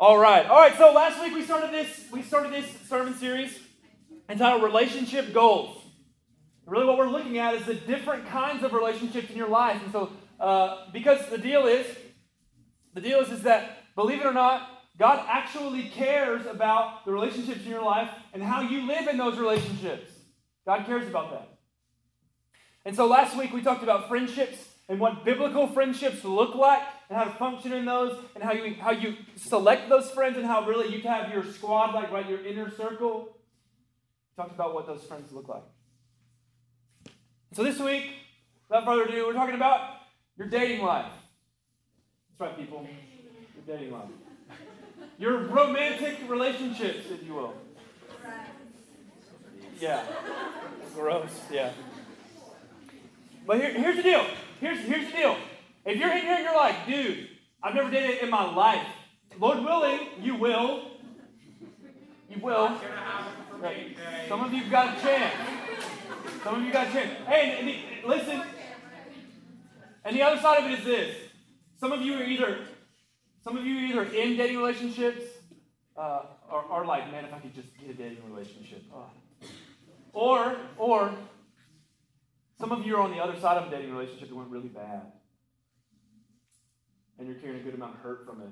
All right. All right. So last week we started this we started this sermon series entitled Relationship Goals. Really, what we're looking at is the different kinds of relationships in your life. And so, uh, because the deal is, the deal is, is that believe it or not, God actually cares about the relationships in your life and how you live in those relationships. God cares about that. And so last week we talked about friendships and what biblical friendships look like and how to function in those and how you how you select those friends and how really you have your squad like right your inner circle. Talked about what those friends look like. So this week, without further ado, we're talking about your dating life. That's right, people. Your dating life. Your romantic relationships, if you will. Yeah. Gross, yeah. But here, here's the deal. Here's, here's the deal. If you're in here and you're like, dude, I've never dated in my life, Lord willing, you will. You will. Right. Some of you got a chance. Some of you got a chance. Hey, and the, listen. And the other side of it is this. Some of you are either, some of you are either in dating relationships, uh, or, or like, man, if I could just get a dating relationship. Oh. Or, or some of you are on the other side of a dating relationship that went really bad. And you're carrying a good amount of hurt from it.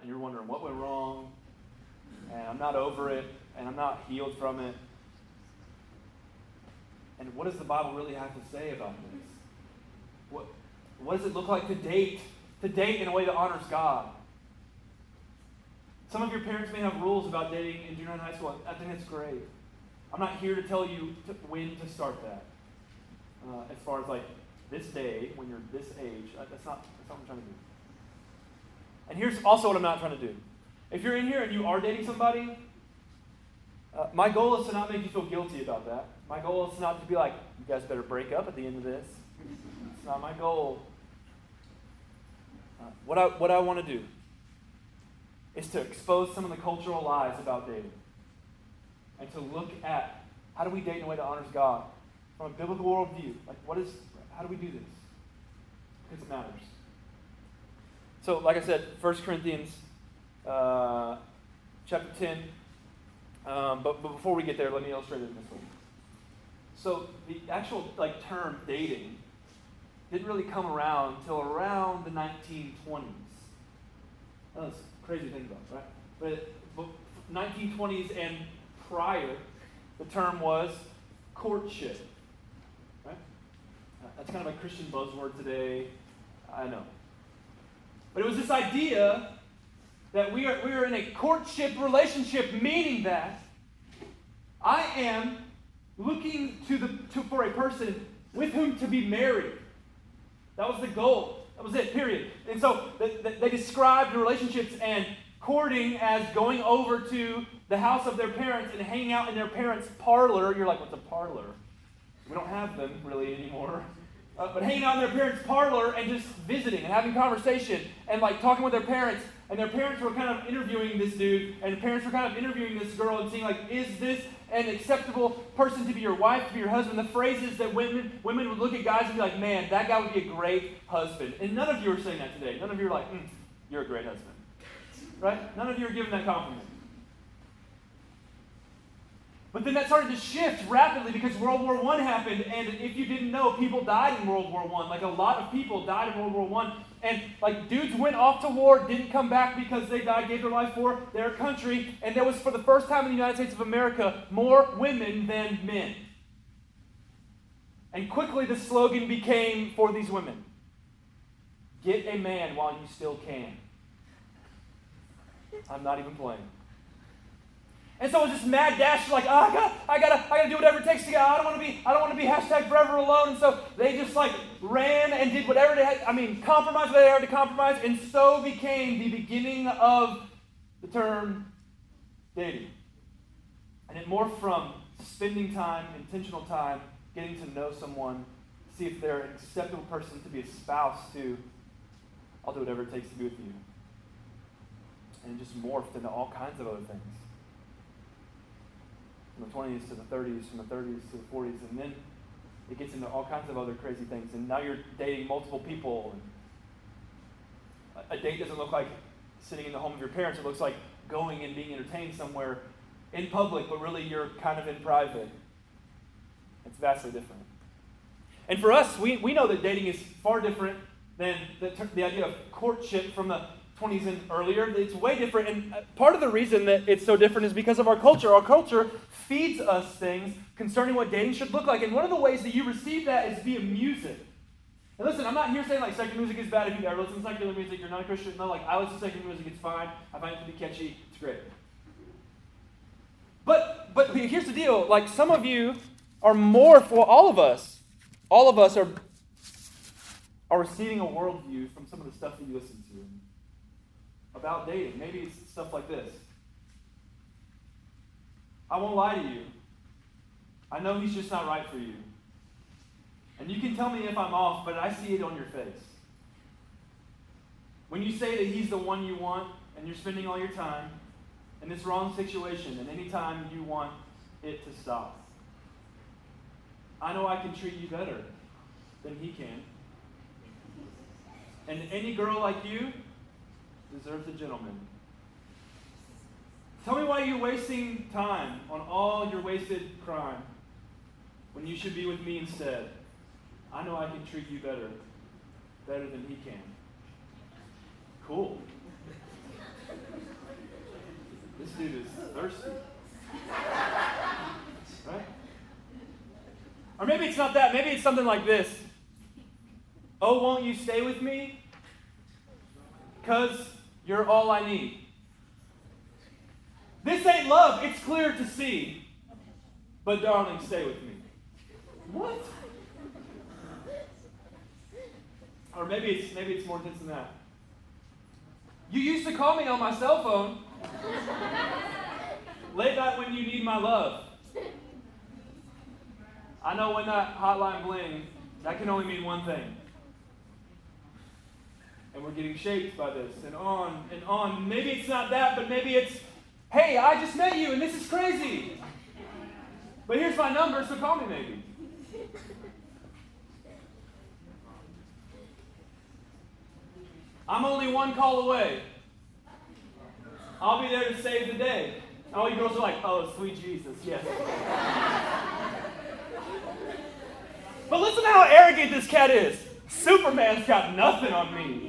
And you're wondering what went wrong, and I'm not over it, and I'm not healed from it. And what does the Bible really have to say about this? What, what does it look like to date? To date in a way that honors God. Some of your parents may have rules about dating in junior high school. I think that's great. I'm not here to tell you to, when to start that. Uh, as far as like this day, when you're this age, that's not that's not what I'm trying to do. And here's also what I'm not trying to do. If you're in here and you are dating somebody, uh, my goal is to not make you feel guilty about that. My goal is not to be like, you guys better break up at the end of this. It's not my goal. Uh, what I what I want to do is to expose some of the cultural lies about dating and to look at how do we date in a way that honors God from a biblical worldview. Like, what is, how do we do this? It matters. So, like I said, 1 Corinthians uh, chapter 10. Um, but, but before we get there, let me illustrate it this way. So, the actual like term dating didn't really come around until around the 1920s. That's crazy to think about, right? But 1920s and prior, the term was courtship. Right? That's kind of a Christian buzzword today. I know. But it was this idea that we are, we are in a courtship relationship, meaning that I am looking to the, to, for a person with whom to be married. That was the goal. That was it, period. And so they, they described relationships and courting as going over to the house of their parents and hanging out in their parents' parlor. You're like, what's a parlor? We don't have them really anymore. Uh, but hanging out in their parents' parlor and just visiting and having conversation and like talking with their parents. And their parents were kind of interviewing this dude, and parents were kind of interviewing this girl and seeing like, is this an acceptable person to be your wife, to be your husband? The phrases that women women would look at guys and be like, man, that guy would be a great husband. And none of you are saying that today. None of you are like, mm, you're a great husband. Right? None of you are giving that compliment. But then that started to shift rapidly because World War I happened, and if you didn't know, people died in World War I. Like a lot of people died in World War I. And like dudes went off to war, didn't come back because they died, gave their life for their country. And there was for the first time in the United States of America more women than men. And quickly the slogan became for these women Get a man while you still can. I'm not even playing. And so it was this mad dash, like, oh, I gotta, I gotta, I gotta do whatever it takes to get. I don't want to be, I don't want to be hashtag forever alone. And so they just like ran and did whatever they had. I mean, compromise what they had to compromise, and so became the beginning of the term dating. And it morphed from spending time, intentional time, getting to know someone, see if they're an acceptable person to be a spouse to. I'll do whatever it takes to be with you. And it just morphed into all kinds of other things from the 20s to the 30s, from the 30s to the 40s, and then it gets into all kinds of other crazy things. And now you're dating multiple people. A date doesn't look like sitting in the home of your parents, it looks like going and being entertained somewhere in public, but really you're kind of in private. It's vastly different. And for us, we, we know that dating is far different than the, the idea of courtship from the 20s and earlier. It's way different. And uh, part of the reason that it's so different is because of our culture. Our culture feeds us things concerning what dating should look like. And one of the ways that you receive that is via music. And listen, I'm not here saying like secular music is bad if you ever listen to secular music, you're not a Christian. No, like I listen to secular music, it's fine. I find it to be catchy, it's great. But but here's the deal, like some of you are more for all of us. All of us are are receiving a worldview from some of the stuff that you listen to about dating. Maybe it's stuff like this. I won't lie to you. I know he's just not right for you. And you can tell me if I'm off, but I see it on your face. When you say that he's the one you want and you're spending all your time in this wrong situation, and anytime you want it to stop, I know I can treat you better than he can. And any girl like you deserves a gentleman. Tell me why you're wasting time on all your wasted crime when you should be with me instead. I know I can treat you better, better than he can. Cool. This dude is thirsty. Right? Or maybe it's not that. Maybe it's something like this. Oh, won't you stay with me? Because you're all I need. This ain't love. It's clear to see. But, darling, stay with me. What? Or maybe it's maybe it's more intense than that. You used to call me on my cell phone. Late night when you need my love. I know when that hotline bling, that can only mean one thing. And we're getting shaped by this and on and on. Maybe it's not that, but maybe it's, hey, I just met you and this is crazy. But here's my number, so call me maybe. I'm only one call away. I'll be there to save the day. all you girls are like, oh, sweet Jesus, yes. but listen to how arrogant this cat is. Superman's got nothing on me.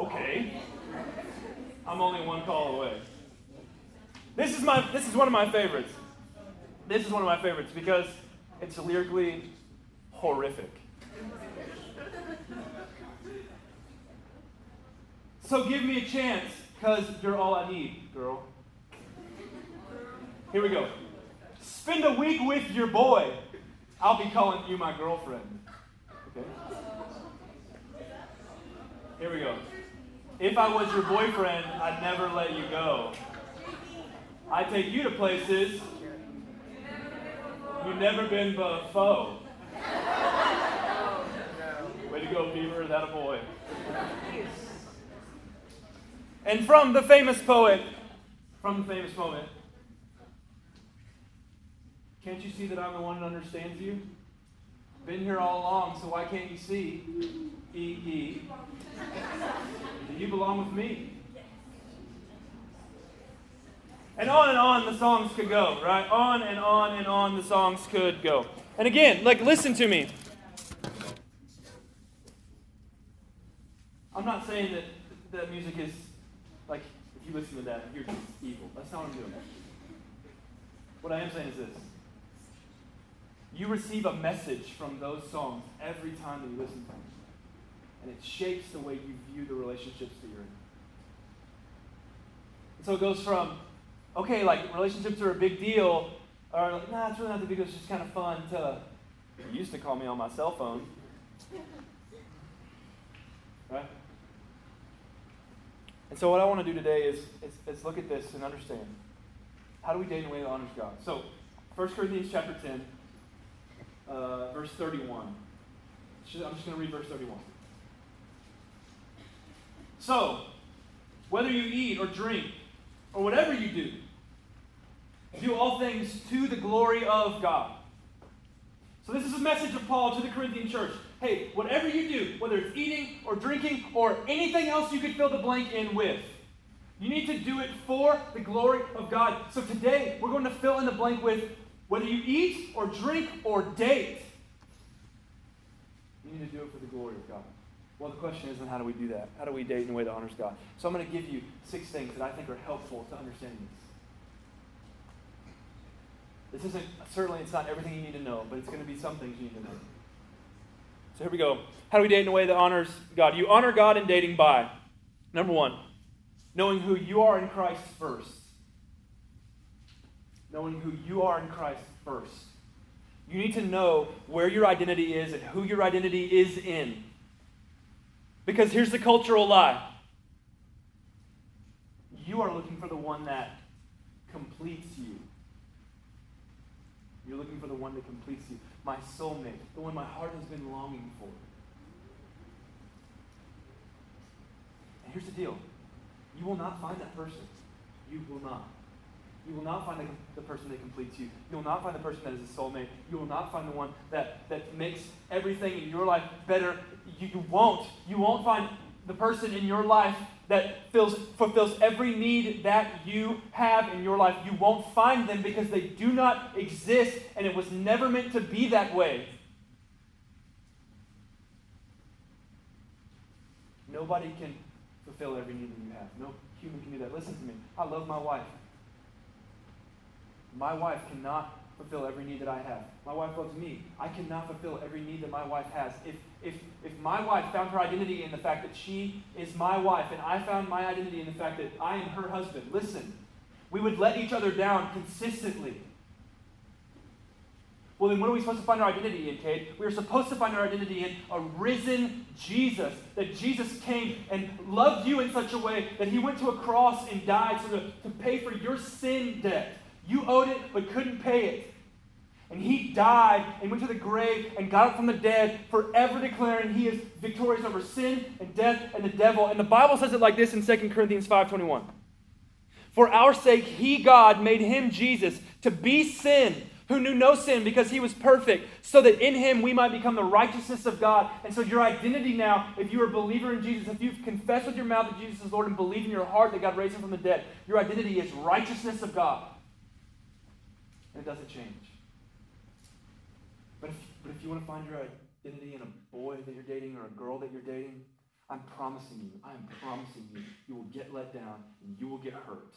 Okay. I'm only one call away. This is my this is one of my favorites. This is one of my favorites because it's lyrically horrific. So give me a chance, because you're all I need, girl. Here we go. Spend a week with your boy. I'll be calling you my girlfriend. Okay? Here we go. If I was your boyfriend, I'd never let you go. I take you to places you've never been before. Way to go, Beaver. That a boy. And from the famous poet, from the famous poet, can't you see that I'm the one that understands you? Been here all along, so why can't you see? E E. Do you belong with me. And on and on the songs could go, right? On and on and on the songs could go. And again, like, listen to me. I'm not saying that that music is like, if you listen to that, you're just evil. That's not what I'm doing. What I am saying is this. You receive a message from those songs every time that you listen to them. And it shapes the way you view the relationships that you're in. And so it goes from, okay, like relationships are a big deal, or like, nah, it's really not the big deal, it's just kind of fun, to, you used to call me on my cell phone. Right? And so, what I want to do today is, is, is, look at this and understand how do we date in a way that honors God? So, 1 Corinthians chapter 10, uh, verse 31. I'm just going to read verse 31. So, whether you eat or drink or whatever you do, do all things to the glory of God. So, this is a message of Paul to the Corinthian church. hey, whatever you do, whether it's eating or drinking or anything else you could fill the blank in with, you need to do it for the glory of God. So today, we're going to fill in the blank with whether you eat or drink or date, you need to do it for the glory of God. Well, the question is, then how do we do that? How do we date in a way that honors God? So I'm going to give you six things that I think are helpful to understanding this. This isn't, certainly it's not everything you need to know, but it's going to be some things you need to know. So here we go. How do we date in a way that honors God? You honor God in dating by, number one, knowing who you are in Christ first. Knowing who you are in Christ first. You need to know where your identity is and who your identity is in. Because here's the cultural lie you are looking for the one that completes you. You're looking for the one that completes you. My soulmate, the one my heart has been longing for. And here's the deal you will not find that person. You will not. You will not find the, the, person that completes you. You will not find the person that is a soulmate. You will not find the one that, that makes everything in your life better. You, you won't. You won't find the person in your life that fills, fulfills every need that you have in your life. You won't find them because they do not exist and it was never meant to be that way. Nobody can fulfill every need that you have. No human can do that. Listen to me. I love my wife. My wife cannot fulfill every need that I have. My wife loves me. I cannot fulfill every need that my wife has. If, if, if my wife found her identity in the fact that she is my wife and I found my identity in the fact that I am her husband, listen, we would let each other down consistently. Well, then what are we supposed to find our identity in, Kate? We are supposed to find our identity in a risen Jesus. That Jesus came and loved you in such a way that he went to a cross and died so to, to pay for your sin debt. You owed it but couldn't pay it. And he died and went to the grave and got up from the dead, forever declaring he is victorious over sin and death and the devil. And the Bible says it like this in 2 Corinthians 5:21. For our sake he God made him Jesus to be sin who knew no sin because he was perfect, so that in him we might become the righteousness of God. And so your identity now, if you are a believer in Jesus, if you've confessed with your mouth that Jesus is Lord and believe in your heart that God raised him from the dead, your identity is righteousness of God. And it doesn't change. But if, but if you want to find your identity in a boy that you're dating or a girl that you're dating, I'm promising you, I am promising you, you will get let down and you will get hurt.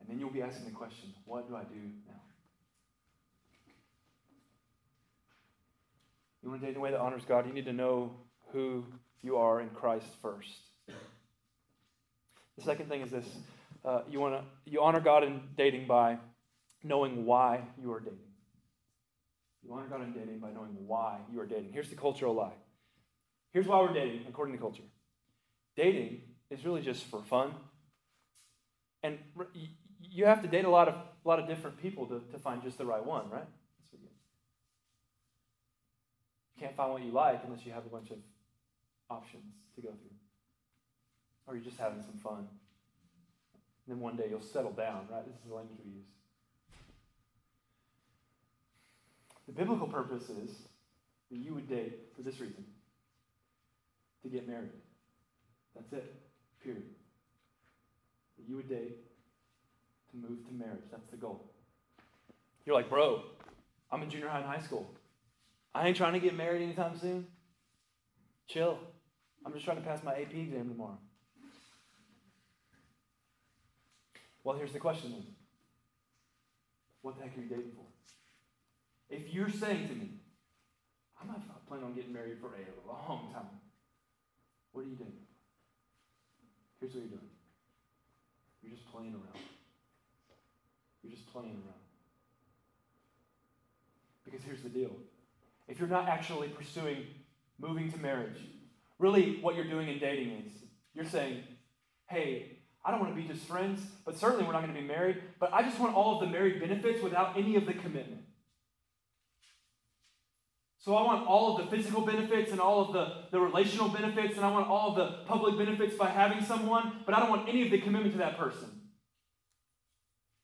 And then you'll be asking the question, what do I do now? You want to date in a way that honors God, you need to know who you are in Christ first. The second thing is this uh, you, want to, you honor God in dating by knowing why you are dating. You honor God in dating by knowing why you are dating. Here's the cultural lie. Here's why we're dating, according to culture. Dating is really just for fun. And you have to date a lot of, a lot of different people to, to find just the right one, right? You, you can't find what you like unless you have a bunch of options to go through. Or you're just having some fun. And then one day you'll settle down, right? This is the language we use. The biblical purpose is that you would date for this reason to get married. That's it, period. That you would date to move to marriage. That's the goal. You're like, bro, I'm in junior high and high school. I ain't trying to get married anytime soon. Chill. I'm just trying to pass my AP exam tomorrow. Well, here's the question then. What the heck are you dating for? If you're saying to me, I'm not planning on getting married for a long time, what are you doing? Here's what you're doing. You're just playing around. You're just playing around. Because here's the deal. If you're not actually pursuing moving to marriage, really what you're doing in dating is you're saying, hey, I don't want to be just friends, but certainly we're not going to be married, but I just want all of the married benefits without any of the commitment. So I want all of the physical benefits and all of the, the relational benefits, and I want all of the public benefits by having someone, but I don't want any of the commitment to that person.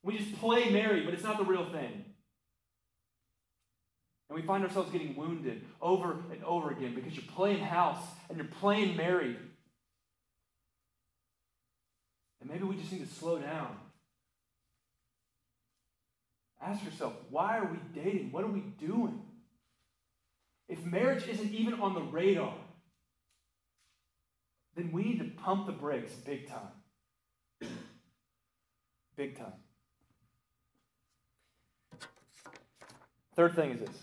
We just play married, but it's not the real thing. And we find ourselves getting wounded over and over again because you're playing house and you're playing married. And maybe we just need to slow down. Ask yourself, why are we dating? What are we doing? If marriage isn't even on the radar, then we need to pump the brakes big time. big time. Third thing is this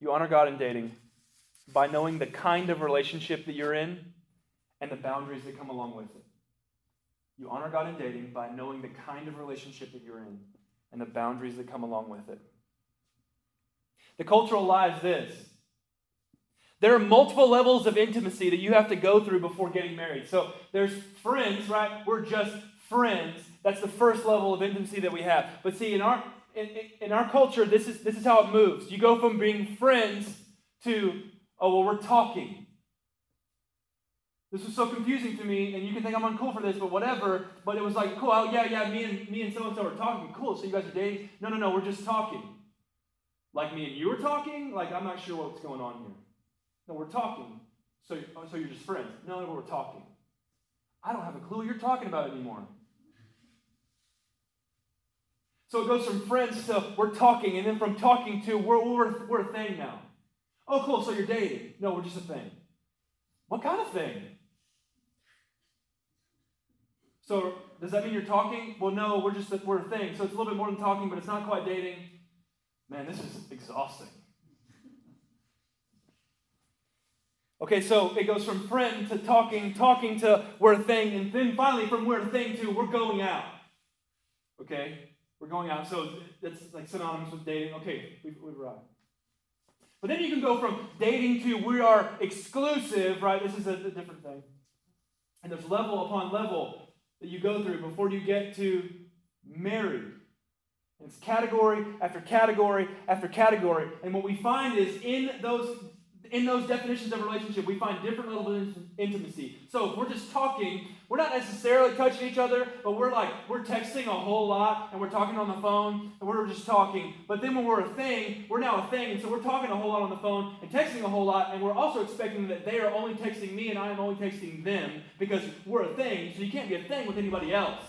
you honor God in dating by knowing the kind of relationship that you're in and the boundaries that come along with it. You honor God in dating by knowing the kind of relationship that you're in and the boundaries that come along with it. The cultural lie is this there are multiple levels of intimacy that you have to go through before getting married. So there's friends, right? We're just friends. That's the first level of intimacy that we have. But see, in our in, in our culture, this is this is how it moves. You go from being friends to, oh well, we're talking. This was so confusing to me, and you can think I'm uncool for this, but whatever. But it was like, cool, oh, yeah, yeah, me and me and so and so are talking. Cool, so you guys are dating? No, no, no, we're just talking. Like me and you are talking? Like I'm not sure what's going on here. No, we're talking. So, oh, so you're just friends. No, we're talking. I don't have a clue you're talking about anymore. So it goes from friends to we're talking, and then from talking to we're, we're, we're a thing now. Oh, cool, so you're dating. No, we're just a thing. What kind of thing? So does that mean you're talking? Well, no, we're just we're a thing. So it's a little bit more than talking, but it's not quite dating. Man, this is exhausting. Okay, so it goes from friend to talking, talking to we're a thing, and then finally from we're a thing to we're going out. Okay? We're going out. So that's like synonymous with dating. Okay, we've, we've arrived. But then you can go from dating to we are exclusive, right? This is a, a different thing. And there's level upon level that you go through before you get to married. It's category after category after category. And what we find is in those in those definitions of relationship, we find different levels of intimacy. So if we're just talking, we're not necessarily touching each other, but we're like, we're texting a whole lot and we're talking on the phone and we're just talking. But then when we're a thing, we're now a thing. And so we're talking a whole lot on the phone and texting a whole lot. And we're also expecting that they are only texting me and I am only texting them because we're a thing. So you can't be a thing with anybody else.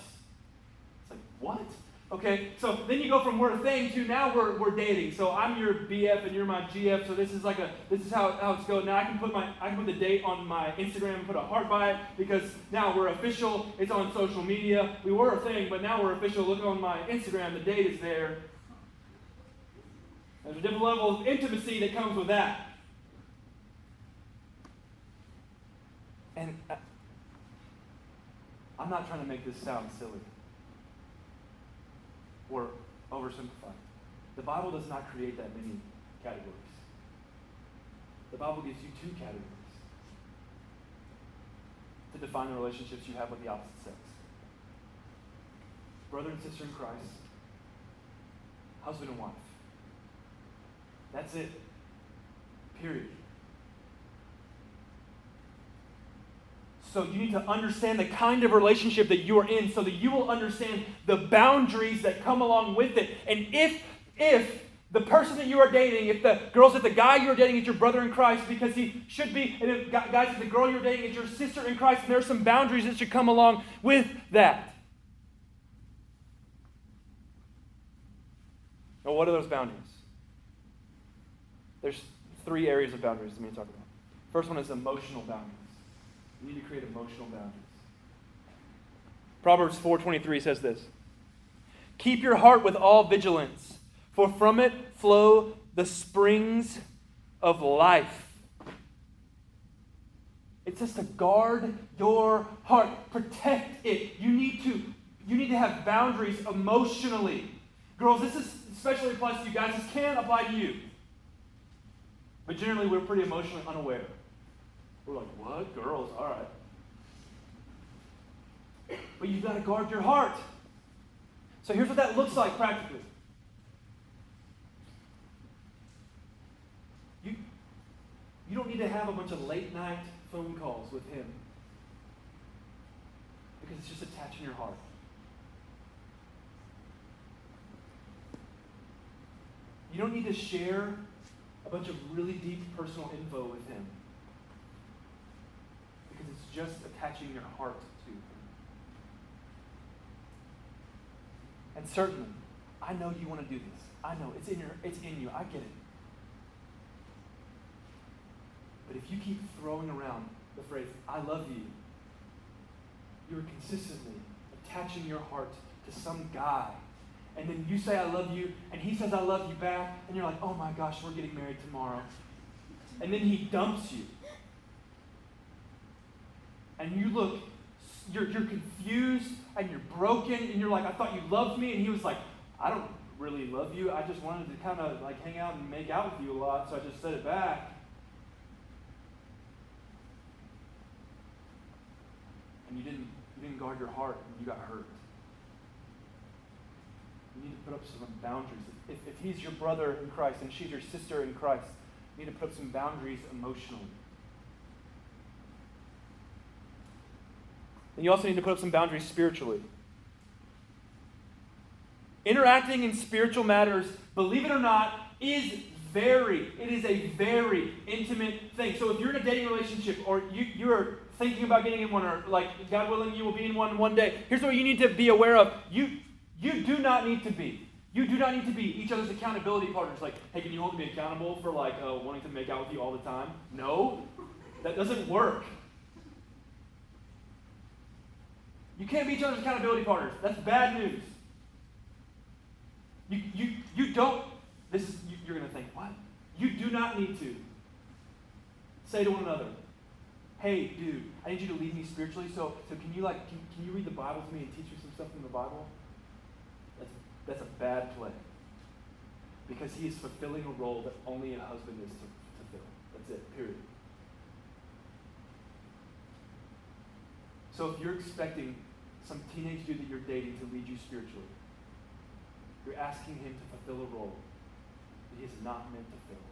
It's like, what? Okay, so then you go from we're a thing to now we're, we're dating. So I'm your BF and you're my GF. So this is like a this is how, how it's going. Now I can put my I can put the date on my Instagram and put a heart by it because now we're official. It's on social media. We were a thing, but now we're official. Look on my Instagram, the date is there. There's a different level of intimacy that comes with that. And uh, I'm not trying to make this sound silly or oversimplify. The Bible does not create that many categories. The Bible gives you two categories to define the relationships you have with the opposite sex brother and sister in Christ, husband and wife. That's it. Period. So you need to understand the kind of relationship that you're in so that you will understand the boundaries that come along with it. And if if the person that you are dating, if the girls, if the guy you're dating is your brother in Christ, because he should be, and if guys, if the girl you're dating is your sister in Christ, and there are some boundaries that should come along with that. Now, what are those boundaries? There's three areas of boundaries that we need to talk about. First one is emotional boundaries. You need to create emotional boundaries. Proverbs 4:23 says this. Keep your heart with all vigilance, for from it flow the springs of life. It says to guard your heart, protect it. You need to you need to have boundaries emotionally. Girls, this is especially applies to you guys. This can apply to you. But generally, we're pretty emotionally unaware. We're like, what? Girls, all right. But you've got to guard your heart. So here's what that looks like practically. You, you don't need to have a bunch of late night phone calls with him because it's just attaching your heart. You don't need to share a bunch of really deep personal info with him. Because it's just attaching your heart to him. And certainly, I know you want to do this. I know it's in your it's in you. I get it. But if you keep throwing around the phrase, I love you, you're consistently attaching your heart to some guy. And then you say, I love you, and he says, I love you back, and you're like, oh my gosh, we're getting married tomorrow. And then he dumps you. And you look, you're, you're confused, and you're broken, and you're like, I thought you loved me. And he was like, I don't really love you. I just wanted to kind of like hang out and make out with you a lot, so I just said it back. And you didn't you didn't guard your heart and you got hurt. You need to put up some boundaries. If, if he's your brother in Christ and she's your sister in Christ, you need to put up some boundaries emotionally. And you also need to put up some boundaries spiritually. Interacting in spiritual matters, believe it or not, is very, it is a very intimate thing. So if you're in a dating relationship or you, you're thinking about getting in one, or like God willing, you will be in one one day, here's what you need to be aware of. You, you do not need to be. You do not need to be each other's accountability partners. Like, hey, can you hold me accountable for like uh, wanting to make out with you all the time? No, that doesn't work. You can't be each other's accountability partners. That's bad news. You, you, you don't, this is, you, you're going to think, what? You do not need to say to one another, hey, dude, I need you to lead me spiritually. So, so can you like, can, can you read the Bible to me and teach me some stuff from the Bible? That's, that's a bad play. Because he is fulfilling a role that only a husband is to, to fill. That's it, period. So if you're expecting some teenage dude that you're dating to lead you spiritually, you're asking him to fulfill a role that he is not meant to fill.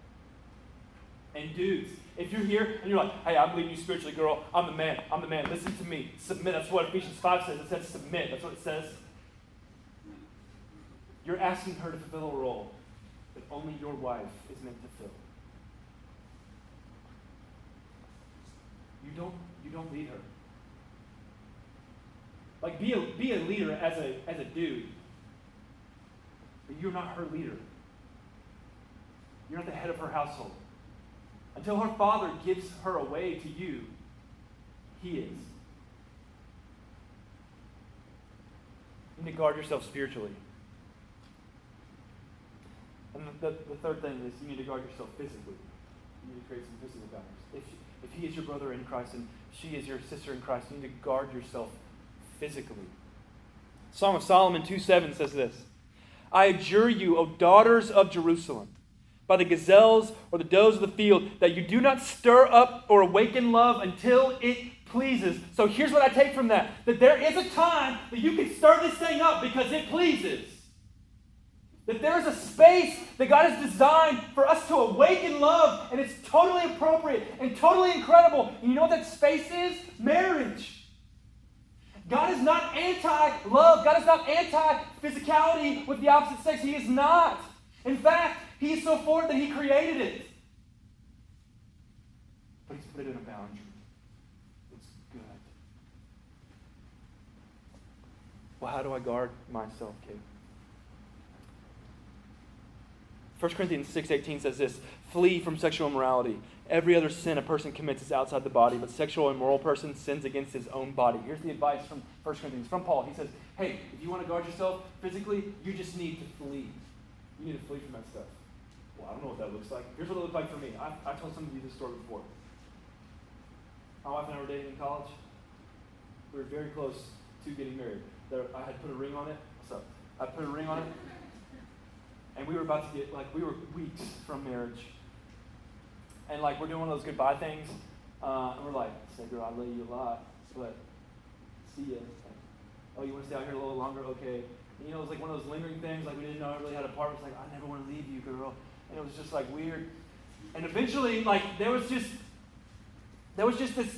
And dudes, if you're here and you're like, hey, I'm leading you spiritually, girl, I'm the man, I'm the man, listen to me, submit. That's what Ephesians 5 says. It says submit. That's what it says. You're asking her to fulfill a role that only your wife is meant to fill. You don't, you don't lead her. Like be a, be a leader as a, as a dude but you're not her leader. You're not the head of her household. Until her father gives her away to you, he is. You need to guard yourself spiritually. And the, the, the, third thing is you need to guard yourself physically. You need to create some physical boundaries. If, if he is your brother in Christ and she is your sister in Christ, you need to guard yourself physically. Song of Solomon 2 7 says this I adjure you, O daughters of Jerusalem, by the gazelles or the does of the field, that you do not stir up or awaken love until it pleases. So here's what I take from that that there is a time that you can stir this thing up because it pleases. That there is a space that God has designed for us to awaken love, and it's totally appropriate and totally incredible. And you know what that space is? Marriage. God is not anti love. God is not anti physicality with the opposite sex. He is not. In fact, He is so for it that He created it. But He's put it in a boundary. It's good. Well, how do I guard myself, Kate? 1 Corinthians 6.18 says this, Flee from sexual immorality. Every other sin a person commits is outside the body, but sexual immoral person sins against his own body. Here's the advice from 1 Corinthians, from Paul. He says, hey, if you want to guard yourself physically, you just need to flee. You need to flee from that stuff. Well, I don't know what that looks like. Here's what it looked like for me. I, I told some of you this story before. My wife and I were dating in college. We were very close to getting married. There, I had put a ring on it. What's up? I put a ring on it. And we were about to get, like, we were weeks from marriage and like we're doing one of those goodbye things, uh, and we're like, "Say, girl, I love you a lot, but see ya." oh, you want to stay out here a little longer? Okay. And, you know, it was like one of those lingering things. Like we didn't know I really had a part. It's like I never want to leave you, girl, and it was just like weird. And eventually, like there was just there was just this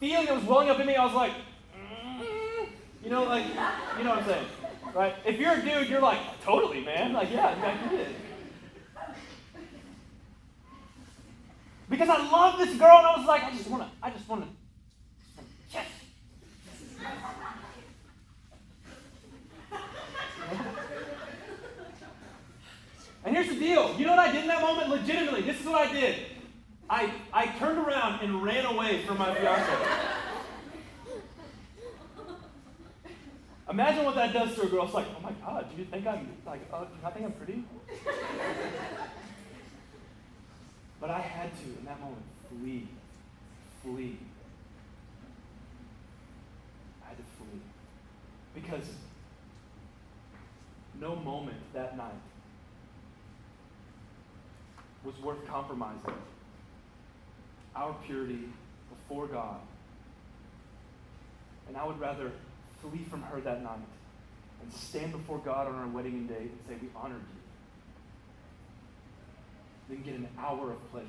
feeling that was welling up in me. I was like, mm, you know, like you know what I'm saying, right? If you're a dude, you're like, totally, man. Like, yeah, fact, you did. Because I love this girl, and I was like, I just want to, I just want to, yes. And here's the deal. You know what I did in that moment? Legitimately, this is what I did. I, I turned around and ran away from my fiance. Imagine what that does to a girl. It's like, oh my God, do you think I'm like, uh, do you think I'm pretty? But I had to, in that moment, flee. Flee. I had to flee. Because no moment that night was worth compromising our purity before God. And I would rather flee from her that night and stand before God on our wedding day and say, We honored you, than get an hour of pleasure.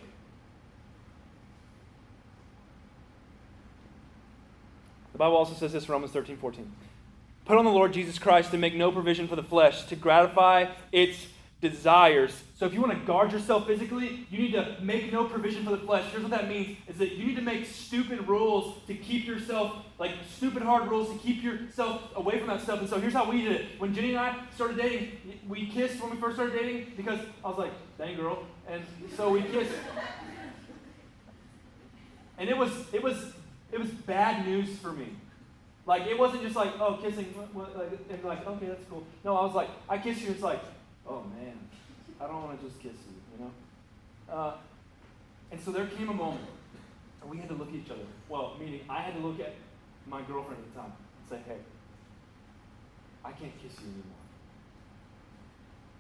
The Bible also says this in Romans 13 14. Put on the Lord Jesus Christ and make no provision for the flesh to gratify its desires. So if you want to guard yourself physically, you need to make no provision for the flesh. Here's what that means is that you need to make stupid rules to keep yourself, like stupid hard rules to keep yourself away from that stuff. And so here's how we did it. When Jenny and I started dating, we kissed when we first started dating because I was like, dang girl. And so we kissed. And it was it was it was bad news for me. Like it wasn't just like, oh, kissing, and like, okay, that's cool. No, I was like, I kiss you, it's like, oh man, I don't want to just kiss you, you know? Uh, and so there came a moment where we had to look at each other. Well, meaning I had to look at my girlfriend at the time and say, hey, I can't kiss you anymore.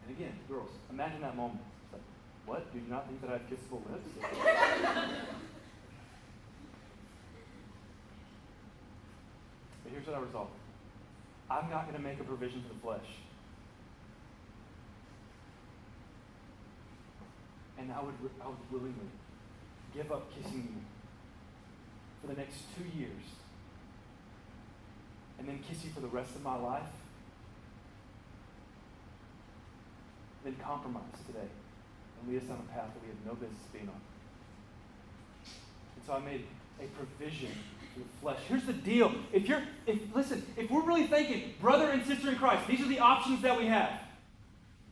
And again, girls, imagine that moment. It's like, what? Do you not think that I have kissable lips? but here's what I resolved. I'm not going to make a provision for the flesh. And I would, I would willingly give up kissing you for the next two years and then kiss you for the rest of my life, then compromise today and lead us on a path that we have no business being on. And so I made a provision for the flesh. Here's the deal. If you're, if listen, if we're really thinking, brother and sister in Christ, these are the options that we have.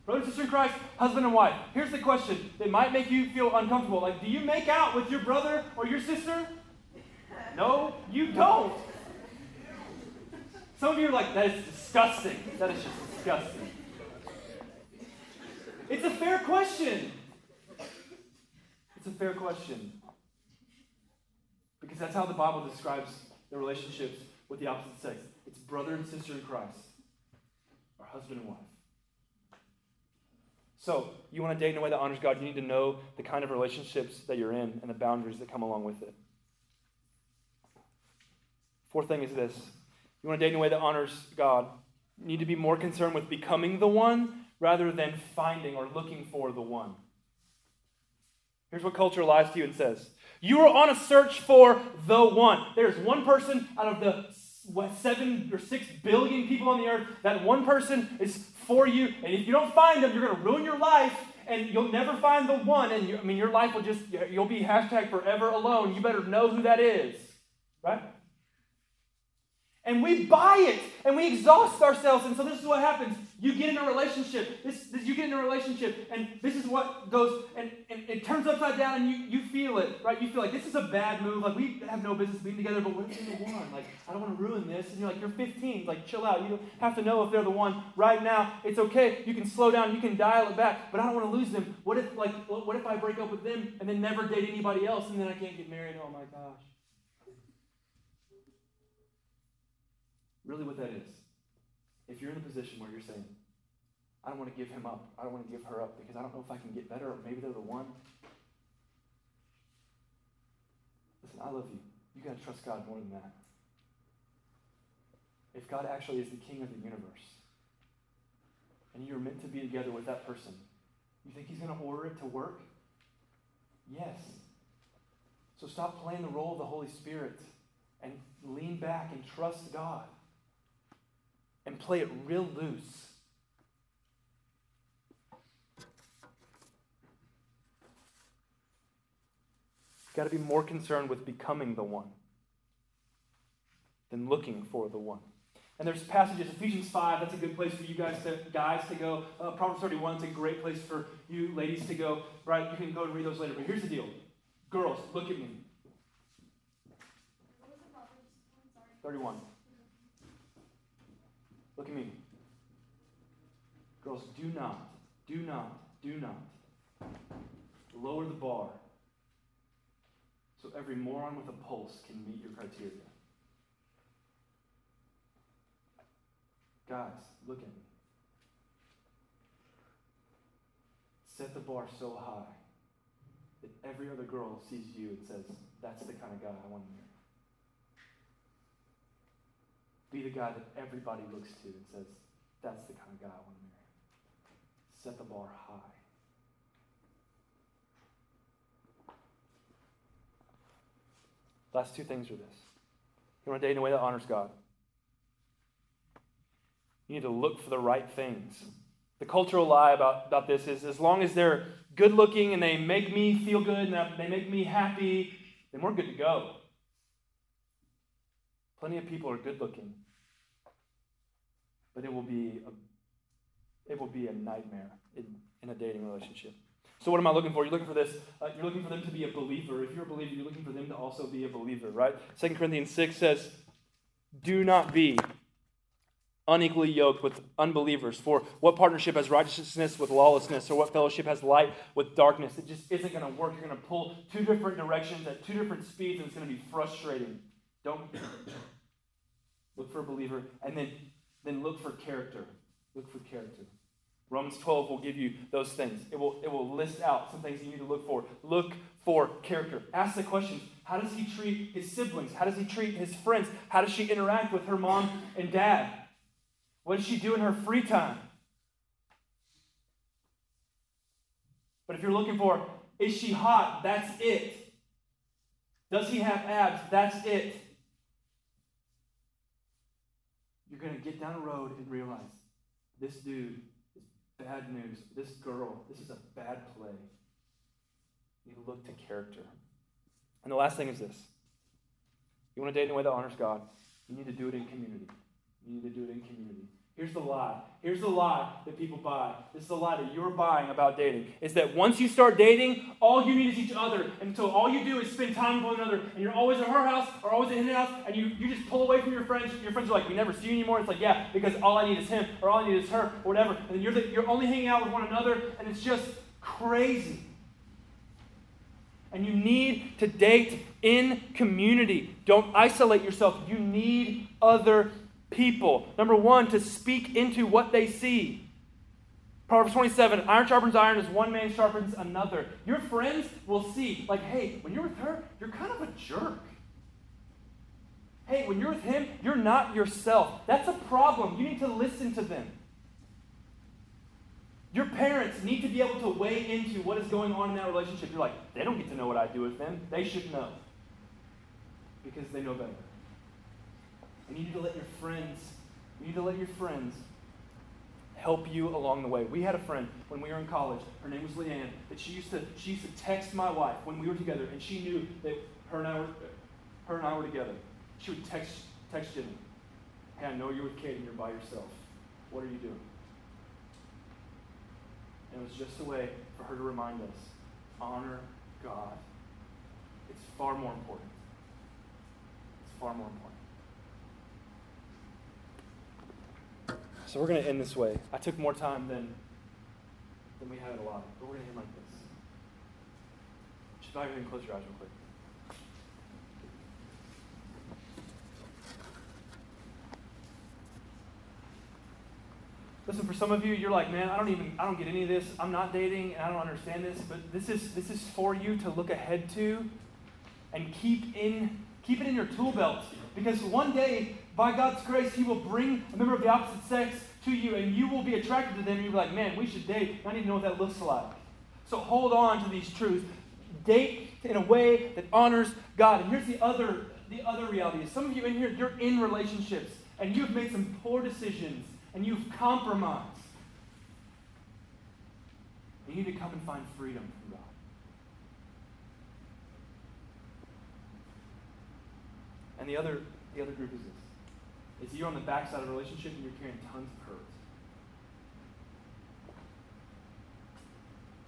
Brother and sister in Christ, husband and wife. Here's the question that might make you feel uncomfortable. Like, do you make out with your brother or your sister? No, you don't. Some of you are like, that is disgusting. That is just disgusting. It's a fair question. It's a fair question. Because that's how the Bible describes the relationships with the opposite sex. It's brother and sister in Christ, or husband and wife. So, you want to date in a way that honors God, you need to know the kind of relationships that you're in and the boundaries that come along with it. Fourth thing is this you want to date in a way that honors God, you need to be more concerned with becoming the one rather than finding or looking for the one. Here's what culture lies to you and says You are on a search for the one. There's one person out of the what, seven or six billion people on the earth. That one person is for you. And if you don't find them, you're going to ruin your life and you'll never find the one. And you, I mean, your life will just, you'll be hashtag forever alone. You better know who that is. Right? And we buy it and we exhaust ourselves. And so this is what happens. You get in a relationship. This, this you get in a relationship, and this is what goes, and, and it turns upside down, and you, you feel it, right? You feel like this is a bad move. Like we have no business being together, but they're the one? Like I don't want to ruin this. And you're like, you're 15. Like chill out. You don't have to know if they're the one right now. It's okay. You can slow down. You can dial it back. But I don't want to lose them. What if like what if I break up with them and then never date anybody else, and then I can't get married? Oh my gosh. Really what that is. If you're in a position where you're saying, I don't want to give him up, I don't want to give her up because I don't know if I can get better or maybe they're the one. Listen, I love you. You got to trust God more than that. If God actually is the king of the universe and you're meant to be together with that person, you think he's going to order it to work? Yes. So stop playing the role of the Holy Spirit and lean back and trust God and play it real loose. got to be more concerned with becoming the one than looking for the one. And there's passages, Ephesians 5, that's a good place for you guys to, guys to go. Uh, Proverbs 31 is a great place for you ladies to go, right? You can go and read those later. But here's the deal. Girls, look at me. 31. Look at me. Girls, do not, do not, do not lower the bar so every moron with a pulse can meet your criteria. Guys, look at me. Set the bar so high that every other girl sees you and says, That's the kind of guy I want to marry. Be the guy that everybody looks to and says, That's the kind of guy I want to marry. Set the bar high. Last two things are this. You want to date in a way that honors God. You need to look for the right things. The cultural lie about, about this is as long as they're good looking and they make me feel good and they make me happy, then we're good to go. Plenty of people are good looking, but it will be a, it will be a nightmare in, in a dating relationship. So, what am I looking for? You're looking for this. Uh, you're looking for them to be a believer. If you're a believer, you're looking for them to also be a believer, right? 2 Corinthians 6 says, Do not be unequally yoked with unbelievers. For what partnership has righteousness with lawlessness, or what fellowship has light with darkness? It just isn't going to work. You're going to pull two different directions at two different speeds, and it's going to be frustrating. Don't look for a believer, and then, then look for character. Look for character. Romans 12 will give you those things. It will, it will list out some things you need to look for. Look for character. Ask the questions How does he treat his siblings? How does he treat his friends? How does she interact with her mom and dad? What does she do in her free time? But if you're looking for, is she hot? That's it. Does he have abs? That's it. You're going to get down a road and realize this dude is bad news. This girl, this is a bad play. You look to character. And the last thing is this you want to date in a way that honors God, you need to do it in community. You need to do it in community. Here's the lie. Here's the lie that people buy. This is the lie that you're buying about dating. Is that once you start dating, all you need is each other. And so all you do is spend time with one another. And you're always at her house or always at his house. And you, you just pull away from your friends. Your friends are like, we never see you anymore. It's like, yeah, because all I need is him or all I need is her or whatever. And then you're, the, you're only hanging out with one another. And it's just crazy. And you need to date in community. Don't isolate yourself. You need other people. Number one, to speak into what they see. Proverbs 27 iron sharpens iron as one man sharpens another. Your friends will see, like, hey, when you're with her, you're kind of a jerk. Hey, when you're with him, you're not yourself. That's a problem. You need to listen to them. Your parents need to be able to weigh into what is going on in that relationship. You're like, they don't get to know what I do with them. They should know because they know better. And you need to let your friends, you need to let your friends help you along the way. We had a friend when we were in college. Her name was Leanne. That she used to she used to text my wife when we were together, and she knew that her and I were her and I were together. She would text text Jimmy, "Hey, I know you're with Kate and you're by yourself. What are you doing?" And it was just a way for her to remind us: honor God. It's far more important. It's far more important. So we're going to end this way. I took more time than, than we had a lot, but we're going to end like this. Just bow your head and close your eyes real quick. Listen, for some of you, you're like, man, I don't even, I don't get any of this. I'm not dating, and I don't understand this. But this is, this is for you to look ahead to, and keep in, keep it in your tool belt, because one day by God's grace, He will bring a member of the opposite sex to you, and you will be attracted to them, you'll be like, man, we should date. I need to know what that looks like. So hold on to these truths. Date in a way that honors God. And here's the other, the other reality is some of you in here, you're in relationships, and you've made some poor decisions, and you've compromised. You need to come and find freedom from God. And the other, the other group is this. Is you're on the backside of a relationship and you're carrying tons of hurt.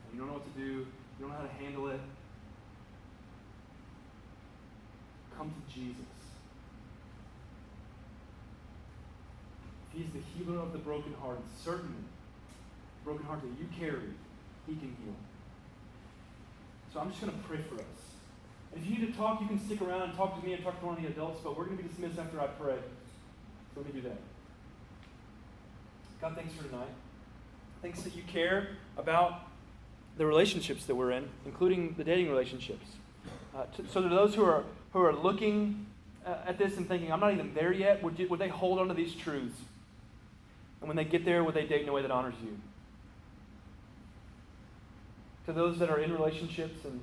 And you don't know what to do, you don't know how to handle it. Come to Jesus. If He's the healer of the brokenhearted, certainly, the broken heart that you carry, He can heal. So I'm just going to pray for us. If you need to talk, you can stick around and talk to me and talk to one of the adults, but we're going to be dismissed after I pray. Let me do that. God, thanks for tonight. Thanks that you care about the relationships that we're in, including the dating relationships. Uh, so to those who are who are looking uh, at this and thinking, I'm not even there yet, would, you, would they hold on to these truths? And when they get there, would they date in a way that honors you? To those that are in relationships and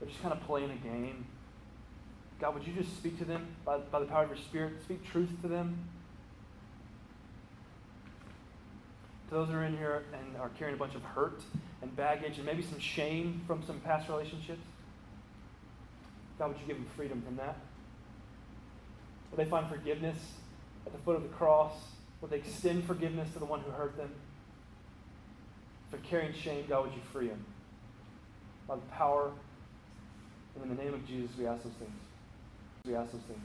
they're just kind of playing a game, God, would you just speak to them by, by the power of your Spirit? Speak truth to them. To those that are in here and are carrying a bunch of hurt and baggage and maybe some shame from some past relationships, God, would you give them freedom from that? Will they find forgiveness at the foot of the cross? Will they extend forgiveness to the one who hurt them? If they're carrying shame, God, would you free them? By the power and in the name of Jesus, we ask those things. We ask those things.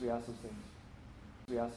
We ask those things. We ask those